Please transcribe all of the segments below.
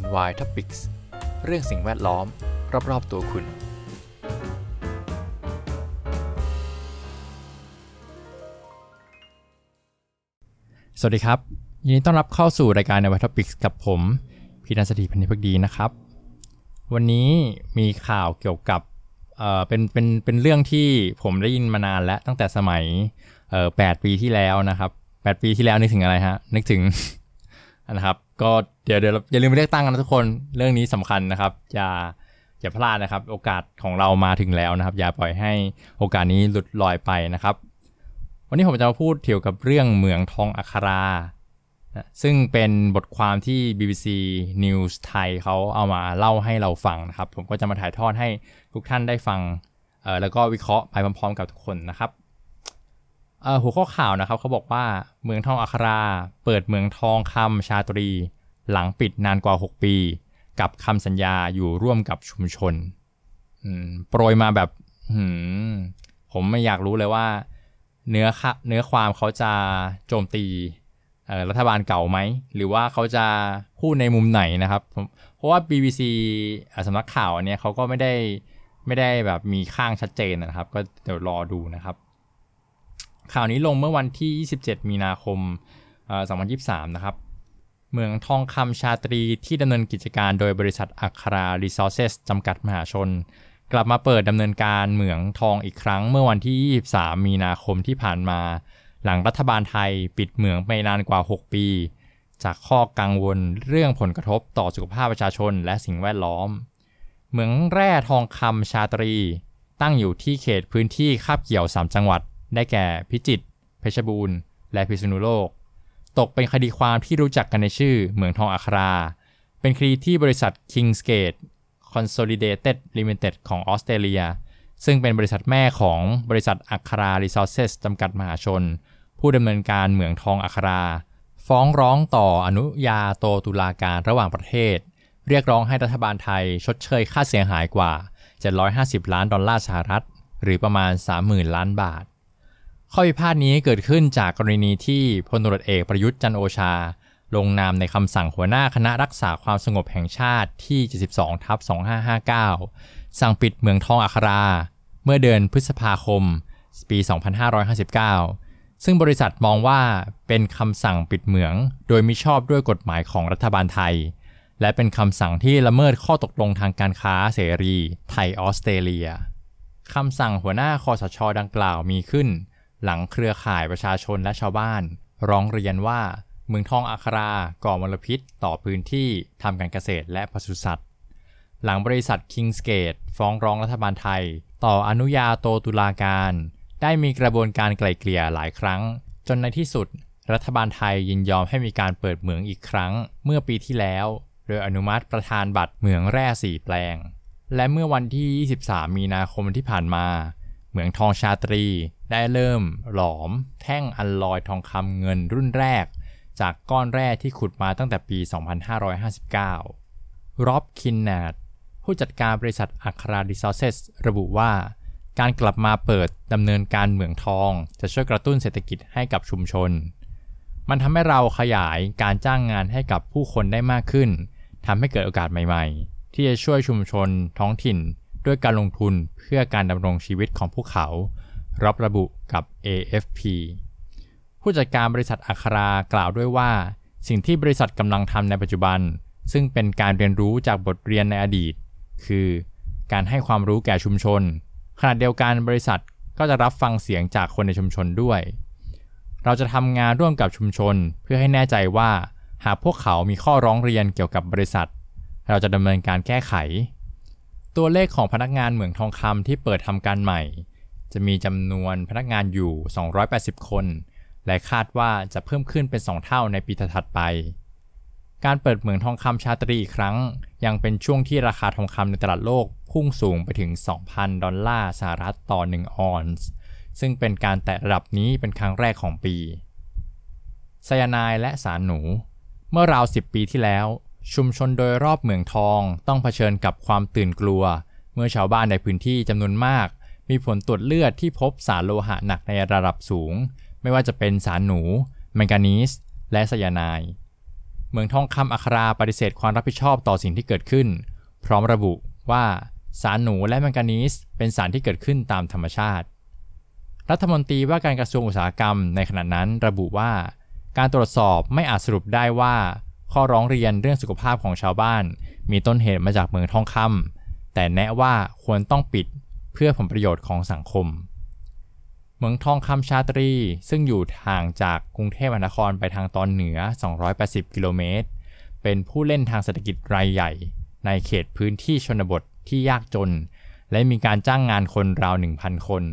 NY Topics เรื่องสิ่งแวดล้อม รอบๆตัวคุณ สวัสดีครับ ยินดีต้อนรับเข้าสู่รายการ NY Topics กับผม พีนันสถีพันธิพักดีนะครับ วันนี้มีข่าวเกี่ยวกับเอ่อเป็นเป็นเป็นเรื่องที่ผมได้ยินมานานแล้วตั้งแต่สมัยเอ่อแปดปีที่แล้วนะครับแปดปีที่แล้วนึกถึงอะไรฮะนึกถึงนะครับก็ เดี๋ยวเดี๋ยวอย่าลืมไปเลือกตั้งกันนะทุกคนเรื่องนี้สำคัญนะครับ อย่าอย่าพลาดนะครับ โอกาสของเรามาถึงแล้วนะครับ อย่าปล่อยให้โอกาสนี้หลุดลอยไปนะครับ วันนี้ผมจะมาพูดเกี่ยวกับเรื่องเหมืองทองอัครานะซึ่งเป็นบทความที่ BBC News ไทยเขาเอามาเล่าให้เราฟังนะครับ ผมก็จะมาถ่ายทอดให้ทุกท่านได้ฟังแล้วก็วิเคราะห์ไปพร้อมๆ กับทุกคนนะครับหัวข้อข่าวนะครับเขาบอกว่าเมืองทองอัครา เปิดเมืองทองคำชาตรี หลังปิดนานกว่า 6 ปี กับคำสัญญาอยู่ร่วมกับชุมชนโปรยมาแบบผมไม่อยากรู้เลยว่า เนื้อค่ะเนื้อความเขาจะโจมตีรัฐบาลเก่าไหม หรือว่าเขาจะพูดในมุมไหนนะครับ เพราะว่า BBC สำนักข่าวอันเนี้ยเขาก็ไม่ได้ไม่ได้แบบมีข้างชัดเจนนะครับ ก็เดี๋ยวรอดูนะครับ ข่าวนี้ลงเมื่อวันที่ 27 มีนาคมเอ่อ2023 นะครับ เมืองทองคำชาตรีที่ดำเนินกิจการโดยบริษัทอัครารีซอสเซสจำกัดมหาชน กลับมาเปิดดำเนินการเหมืองทองอีกครั้งเมื่อวันที่ 23 มีนาคมที่ผ่านมา หลังรัฐบาลไทยปิดเหมืองไปนานกว่า 6 ปี จากข้อกังวลเรื่องผลกระทบต่อสุขภาพประชาชนและสิ่งแวดล้อม เหมืองแร่ทองคำชาตรี ตั้งอยู่ที่เขตพื้นที่คาบเกี่ยว 3 จังหวัด ได้แก่พิจิตรเพชรบูรณ์ และพิษณุโลก ตกเป็นคดีความที่รู้จักกันในชื่อเหมืองทองอัครา เป็นคดีที่บริษัท Kingsgate Consolidated Limited ของออสเตรเลีย ซึ่งเป็นบริษัทแม่ของบริษัทอัครา Resources จำกัดมหาชน ผู้ดำเนินการเหมืองทองอัครา ฟ้องร้องต่ออนุญาโตตุลาการระหว่างประเทศ เรียกร้องให้รัฐบาลไทยชดเชยค่าเสียหายกว่า 750 ล้านดอลลาร์สหรัฐ หรือประมาณ 30,000 ล้านบาท ข้อพิพาทนี้เกิดขึ้นจากกรณีที่พลตรวจเอกประยุทธ์จันโอชา ลงนามในคำสั่งหัวหน้าคณะรักษาความสงบแห่งชาติที่ 72ทับ2559 สั่งปิดเมืองทองอัครา เมื่อเดือนพฤษภาคม ปี 2559 ซึ่งบริษัทมองว่าเป็นคำสั่งปิดเหมือง โดยมิชอบด้วยกฎหมายของรัฐบาลไทย และเป็นคำสั่งที่ละเมิดข้อตกลงทางการค้าเสรี ไทยออสเตรเลียคำสั่งหัวหน้าคอสชดังกล่าวมีขึ้น หลังเครือข่ายประชาชนและชาวบ้าน ร้องเรียนว่าเมืองทองอัคราก่อมลพิษต่อพื้นที่ทำการเกษตรและปศุสัตว์ หลังบริษัท Kingsgate ฟ้องร้องรัฐบาลไทย ต่ออนุญาโตตุลาการ ได้มีกระบวนการไกล่เกลี่ยหลายครั้ง จนในที่สุด รัฐบาลไทยยินยอมให้มีการเปิดเหมืองอีกครั้ง เมื่อปีที่แล้ว โดยอนุมัติประธานบัตรเหมืองแร่สี่แปลง และเมื่อวันที่ 23 มีนาคมที่ผ่านมา เหมืองทองชาตรี ได้เริ่มหลอมแท่งอัลลอยทองคำเงินรุ่นแรก จากก้อนแร่ที่ขุดมาตั้งแต่ปี 2559 รอบคินนาดผู้จัดการบริษัทอัคราดิซอเซสระบุว่า การกลับมาเปิดดำเนินการเหมืองทอง จะช่วยกระตุ้นเศรษฐกิจให้กับชุมชน มันทำให้เราขยายการจ้างงานให้กับผู้คนได้มากขึ้นทำให้เกิดโอกาสใหม่ ๆ ที่จะช่วยชุมชนท้องถิ่น ด้วยการลงทุนเพื่อการดำรงชีวิตของพวกเขา รับระบุกับ AFP ผู้จัดการบริษัทอัครากล่าวด้วยว่า สิ่งที่บริษัทกำลังทำในปัจจุบัน ซึ่งเป็นการเรียนรู้จากบทเรียนในอดีต คือการให้ความรู้แก่ชุมชน ขณะเดียวกันบริษัทก็จะรับฟังเสียงจากคนในชุมชนด้วย เราจะทำงานร่วมกับชุมชนเพื่อให้แน่ใจว่า หากพวกเขามีข้อร้องเรียนเกี่ยวกับบริษัท เราจะดำเนินการแก้ไข ตัวเลขของพนักงานเหมืองทองคำที่เปิดทำการใหม่ จะมีจำนวนพนักงานอยู่ 280 คน และคาดว่าจะเพิ่มขึ้นเป็น 2 เท่าในปีถัดไป การเปิดเหมืองทองคำชาตรีอีกครั้ง ยังเป็นช่วงที่ราคาทองคำในตลาดโลกพุ่งสูงไปถึง 2,000 ดอลลาร์สหรัฐต่อ 1 ออนซ์ ซึ่งเป็นการแตะระดับนี้เป็นครั้งแรกของปีไซยาไนด์และสารหนู เมื่อราว 10 ปีที่แล้ว ชุมชนโดยรอบเหมืองทองต้องเผชิญกับความตื่นกลัว เมื่อชาวบ้านในพื้นที่จำนวนมาก มีผลตรวจเลือดที่พบสารโลหะหนักในระดับสูง ไม่ว่าจะเป็นสารหนู แมงกานีสและไซยาไนด์เมืองทองคำอัคราปฏิเสธความรับผิดชอบต่อสิ่งที่เกิดขึ้น พร้อมระบุว่าสารหนูและแมงกานีสเป็นสารที่เกิดขึ้นตามธรรมชาติ รัฐมนตรีว่าการกระทรวงอุตสาหกรรมในขณะนั้นระบุว่า การตรวจสอบไม่อาจสรุปได้ว่า ข้อร้องเรียนเรื่องสุขภาพของชาวบ้าน มีต้นเหตุมาจากเมืองทองคำแต่แนะว่าควรต้องปิดเพื่อผลประโยชน์ของสังคม เมืองทองคำชาตรี ซึ่งอยู่ห่างจากกรุงเทพมหานครไปทางตอนเหนือ 280 กิโลเมตร เป็นผู้เล่นทางเศรษฐกิจรายใหญ่ ในเขตพื้นที่ชนบทที่ยากจน และมีการจ้างงานคนราว 1,000 คน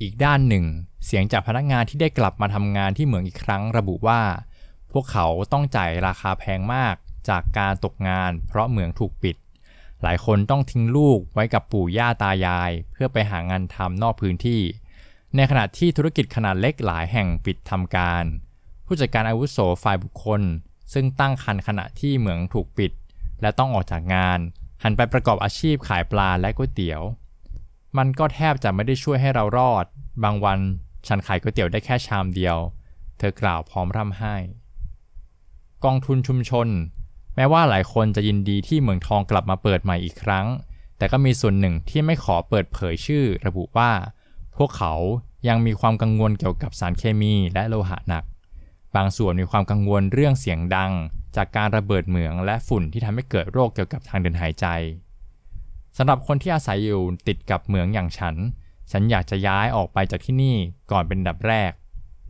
อีกด้านหนึ่ง เสียงจากพนักงานที่ได้กลับมาทำงานที่เหมืองอีกครั้งระบุว่า พวกเขาต้องจ่ายราคาแพงมากจากการตกงาน เพราะเหมืองถูกปิด หลายคนต้องทิ้งลูกไว้กับปู่ย่าตายาย เพื่อไปหางานทำนอกพื้นที่ ในขณะที่ธุรกิจขนาดเล็กหลายแห่งปิดทำการ ผู้จัดการอาวุโสฝ่ายบุคคล ซึ่งตั้งคันขณะที่เหมืองถูกปิด และต้องออกจากงาน หันไปประกอบอาชีพขายปลาและก๋วยเตี๋ยว มันก็แทบจะไม่ได้ช่วยให้เรารอด บางวันฉันขายก๋วยเตี๋ยวได้แค่ชามเดียว เธอกล่าวพร้อมร่ำไห้ กองทุนชุมชน แม้ว่าหลายคนจะยินดีที่เมืองทองกลับมาเปิดใหม่อีกครั้ง แต่ก็มีส่วนหนึ่งที่ไม่ขอเปิดเผยชื่อ ระบุว่า พวกเขายังมีความกังวลเกี่ยวกับสารเคมีและโลหะหนัก บางส่วนมีความกังวลเรื่องเสียงดัง จากการระเบิดเหมืองและฝุ่นที่ทำให้เกิดโรคเกี่ยวกับทางเดินหายใจสำหรับคนที่อาศัยอยู่ติดกับเหมืองอย่างฉัน ฉันอยากจะย้ายออกไปจากที่นี่ก่อนเป็นดับแรก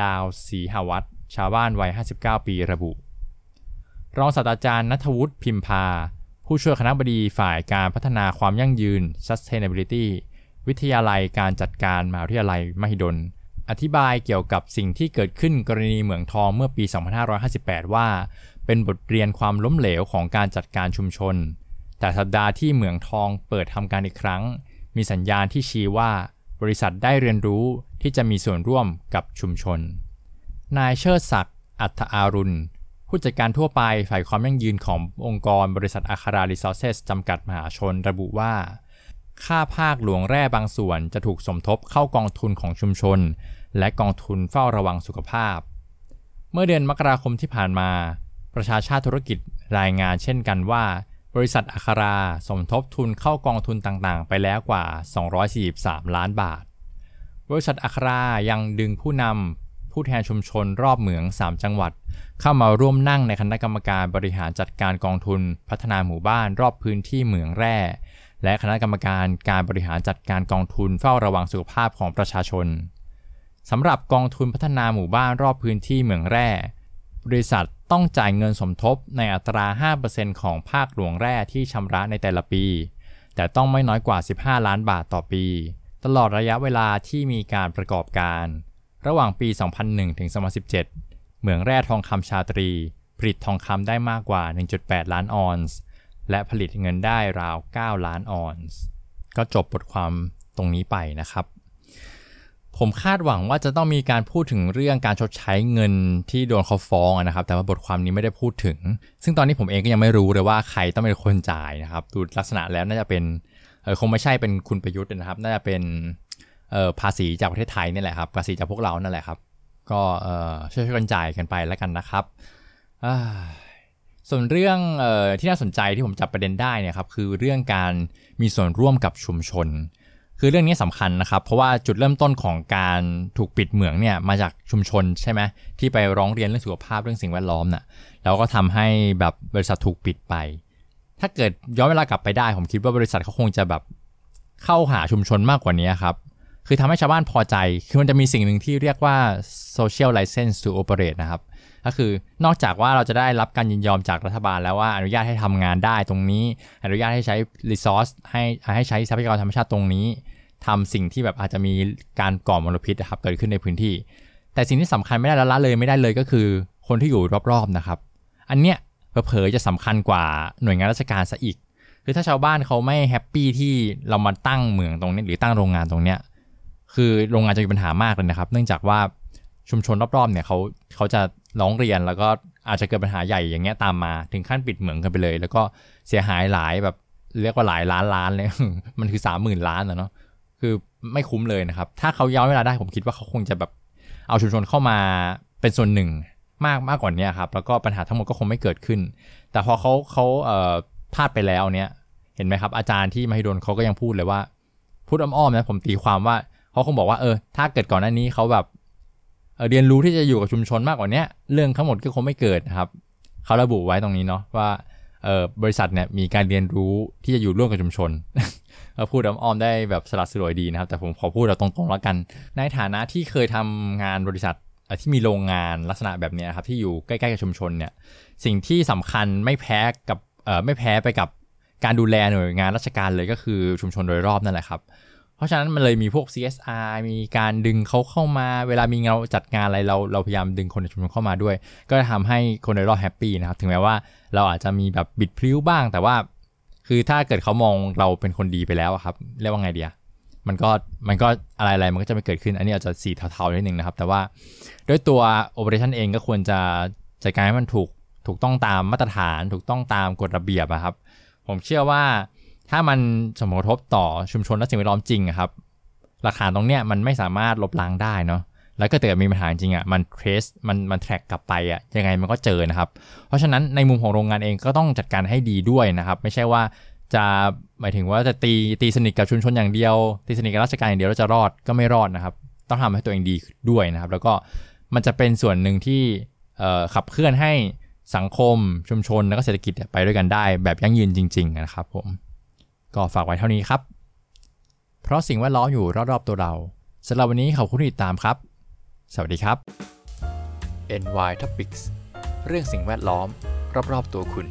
ดาวศรีหวัตชาวบ้านวัย 59 ปีระบุ รองศาสตราจารย์นัทวุฒิพิมพา ผู้ช่วยคณะบดีฝ่ายการพัฒนาความยั่งยืน Sustainability วิทยาลัยการจัดการมหาวิทยาลัยมหิดล อธิบายเกี่ยวกับสิ่งที่เกิดขึ้นกรณีเหมืองทองเมื่อปี 2558 ว่า เป็นบทเรียนความล้มเหลวของการจัดการชุมชน แต่สัปดาห์ที่เหมืองทองเปิดทำการอีกครั้ง มีสัญญาณที่ชี้ว่า บริษัทได้เรียนรู้ที่จะมีส่วนร่วมกับชุมชน นายเชิดศักดิ์อัตอารุณ ผู้จัดการทั่วไปฝ่ายความยั่งยืนขององค์กรบริษัทอาคารารีซอสเซสจำกัดมหาชนระบุว่า ค่าภาคหลวงแร่บางส่วนจะถูกสมทบเข้ากองทุนของชุมชน และกองทุนเฝ้าระวังสุขภาพ เมื่อเดือนมกราคมที่ผ่านมา ประชาชาติธุรกิจรายงานเช่นกันว่า บริษัทอัคราสมทบทุนเข้ากองทุนต่างๆ ไปแล้วกว่า 243 ล้านบาท บริษัทอัครายังดึงผู้นำ ผู้แทนชุมชนรอบเหมือง 3 จังหวัด เข้ามาร่วมนั่งในคณะกรรมการบริหารจัดการกองทุน พัฒนาหมู่บ้านรอบพื้นที่เหมืองแร่ และคณะกรรมการการบริหารจัดการกองทุนเฝ้าระวังสุขภาพของประชาชนสำหรับกองทุนพัฒนาหมู่บ้านรอบพื้นที่เหมืองแร่บริษัทต้องจ่ายเงินสมทบในอัตรา 5%ของค่าภาคหลวงแร่ที่ชำระในแต่ละปี แต่ต้องไม่น้อยกว่า 15 ล้านบาทต่อปี ตลอดระยะเวลาที่มีการประกอบการ ระหว่างปี 2001 ถึง 2017 เหมืองแร่ทองคำชาตรี ผลิตทองคำได้มากกว่า 1.8 ล้านออนซ์ และผลิตเงินได้ราว 9 ล้านออนซ์ ก็จบบทความตรงนี้ไปนะครับ ผมคาดหวังว่าจะต้องมีการพูดถึงเรื่องการชดใช้เงินที่โดนเขาฟ้องนะครับ แต่ว่าบทความนี้ไม่ได้พูดถึง ซึ่งตอนนี้ผมเองก็ยังไม่รู้เลยว่าใครต้องเป็นคนจ่ายนะครับ ดูลักษณะแล้วน่าจะเป็น เออคงไม่ใช่เป็นคุณประยุทธ์นะครับ น่าจะเป็น ภาษีจากประเทศไทยนี่แหละครับ ภาษีจากพวกเรานั่นแหละครับ ก็ช่วยๆกันจ่ายกันไปแล้วกันนะครับส่วนเรื่องออที่น่าสนใจที่ผมจับประเด็นได้เนี่ยครับคือเรื่องการมีส่วนร่วมกับชุมชน คือเรื่องนี้สำคัญนะครับ เพราะว่าจุดเริ่มต้นของการถูกปิดเหมืองเนี่ยมาจากชุมชนใช่ไหมที่ไปร้องเรียนเรื่องสุขภาพเรื่องสิ่งแวดล้อมนะ่ะแล้วก็ทำให้แบบบริษัทถูกปิดไป ถ้าเกิดย้อนเวลากลับไปได้ ผมคิดว่าบริษัทเขาคงจะแบบเข้าหาชุมชนมากกว่านี้ครับ คือทำให้ชาวบ้านพอใจ คือมันจะมีสิ่งหนึ่งที่เรียกว่า social license to operate นะครับ ก็คือนอกจากว่าเราจะได้รับการยินยอมจากรัฐบาลแล้วว่าอนุญาตให้ทำงานได้ตรงนี้ อนุญาตให้ใช้ resource ให้ให้ใช้ทรัพยากรธรรมชาติตรงนี้ทำสิ่งที่แบบอาจจะมีการก่อมลพิษนะครับเกิดขึ้นในพื้นที่ แต่สิ่งที่สำคัญไม่ได้ละเลยไม่ได้เลยก็คือคนที่อยู่รอบๆนะครับ อันเนี้ยเผลอๆจะสำคัญกว่าหน่วยงานราชการซะอีกคือถ้าชาวบ้านเขาไม่แฮปปี้ที่เรามาตั้งเมืองตรงนี้หรือตั้งโรงงานตรงเนี้ย คือโรงงานจะมีปัญหามากเลยนะครับ เนื่องจากว่าชุมชนรอบๆเนี่ยเขาเขาจะร้องเรียนแล้วก็อาจจะเกิดปัญหาใหญ่อย่างเงี้ยตามมาถึงขั้นปิดเหมืองกันไปเลย แล้วก็เสียหายหลายแบบเรียกว่าหลายล้านล้านเลย มันคือสามหมื่นล้านนะเนาะคือไม่คุ้มเลยนะครับ ถ้าเขาย้อนเวลาได้ผมคิดว่าเขาคงจะแบบเอาชุมชนเข้ามาเป็นส่วนหนึ่งมากมากกว่านี้ครับ แล้วก็ปัญหาทั้งหมดก็คงไม่เกิดขึ้น แต่พอเขาเขาเอ่อพลาดไปแล้วเนี่ย เห็นไหมครับ อาจารย์ที่มหิดลเขาก็ยังพูดเลยว่า พูดอ้อมๆนะผมตีความว่า เขาคงบอกว่าเออ ถ้าเกิดก่อนหน้านี้เขาแบบเเรียนรู้ที่จะอยู่กับชุมชนมากกว่านี้เรื่องทั้งหมดก็คงไม่เกิดครับเขาระบุไว้ตรงนี้เนาะว่าเออบริษัทเนี่ยมีการเรียนรู้ที่จะอยู่ร่วมกับชุมชนพูดอ้อมๆได้แบบสลัดสลวยดีนะครับ แต่ผมขอพูดเราตรงๆแล้วกัน ในฐานะที่เคยทำงานบริษัทที่มีโรงงานลักษณะแบบนี้ครับที่อยู่ใกล้ๆกับชุมชนเนี่ยสิ่งที่สำคัญไม่แพ้กับไม่แพ้ไปกับการดูแลหน่วยงานราชการเลยก็คือชุมชนโดยรอบนั่นแหละครับ เพราะฉะนั้นมันเลยมีพวก CSR มีการดึงเขาเข้ามา เวลามีเราจัดงานอะไรเราเราพยายามดึงคนในชุมชนเข้ามาด้วย ก็จะทำให้คนโดยรอบแฮปปี้นะครับ ถึงแม้ว่าเราอาจจะมีแบบบิดพลิ้วบ้าง แต่ว่า คือถ้าเกิดเขามองเราเป็นคนดีไปแล้วครับ เรียกว่าไงเดียมันก็มันก็อะไรอะไรมันก็จะไม่เกิดขึ้น อันนี้อาจจะสีเทาๆนิดนึงนะครับ แต่ว่าด้วยตัว operation เองก็ควรจะจัดการให้มันถูกถูกต้องตามมาตรฐาน ถูกต้องตามกฎระเบียบครับ ผมเชื่อว่า ถ้ามันสมกระทบต่อชุมชนและสิ่งแวดล้อมจริงครับหลักฐานตรงเนี้ยมันไม่สามารถลบล้างได้เนาะแล้วก็เกิดมีปัญหาจริงอะมัน trace มันมันแทร็กกลับไปอะยังไงมันก็เจอนะครับ เพราะฉะนั้นในมุมของโรงงานเองก็ต้องจัดการให้ดีด้วยนะครับ ไม่ใช่ว่าจะหมายถึงว่าจะตีตีสนิทกับชุมชนอย่างเดียว ตีสนิทกับราชการอย่างเดียวแล้วจะรอดก็ไม่รอดนะครับ ต้องทำให้ตัวเองดีด้วยนะครับ แล้วก็มันจะเป็นส่วนหนึ่งที่ขับเคลื่อนให้สังคมชุมชน แล้วก็เศรษฐกิจไปด้วยกันได้ แบบยั่งยืนจริง ๆ นะครับผม ก็ฝากไว้เท่านี้ครับ เพราะสิ่งแวดล้อมอยู่รอบๆตัวเราสำหรับวันนี้ขอบคุณที่ติดตามครับ สวัสดีครับ NY Topics เรื่องสิ่งแวดล้อม รอบๆตัวคุณ